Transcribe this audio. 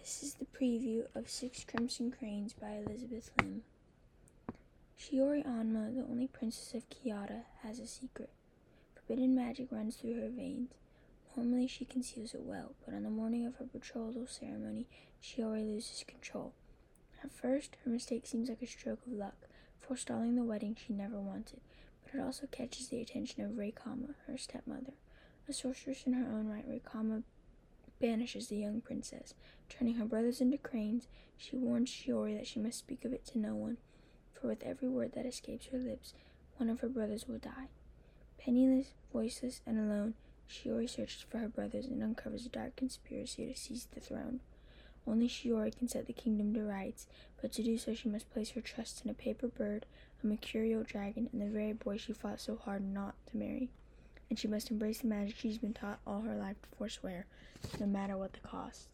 This is the preview of Six Crimson Cranes by Elizabeth Lim. Shiori'anma, the only princess of Kiata, has a secret. Forbidden magic runs through her veins. Normally she conceals it well, but on the morning of her betrothal ceremony, Shiori loses control. At first, her mistake seems like a stroke of luck, forestalling the wedding she never wanted, but it also catches the attention of Raikama, her stepmother. A sorceress in her own right, Raikama banishes the young princess. Turning her brothers into cranes, she warns Shiori that she must speak of it to no one, for with every word that escapes her lips, one of her brothers will die. Penniless, voiceless, and alone, Shiori searches for her brothers and uncovers a dark conspiracy to seize the throne. Only Shiori can set the kingdom to rights, but to do so she must place her trust in a paper bird, a mercurial dragon, and the very boy she fought so hard not to marry and she must embrace the magic she's been taught all her life to forswear, no matter what the cost.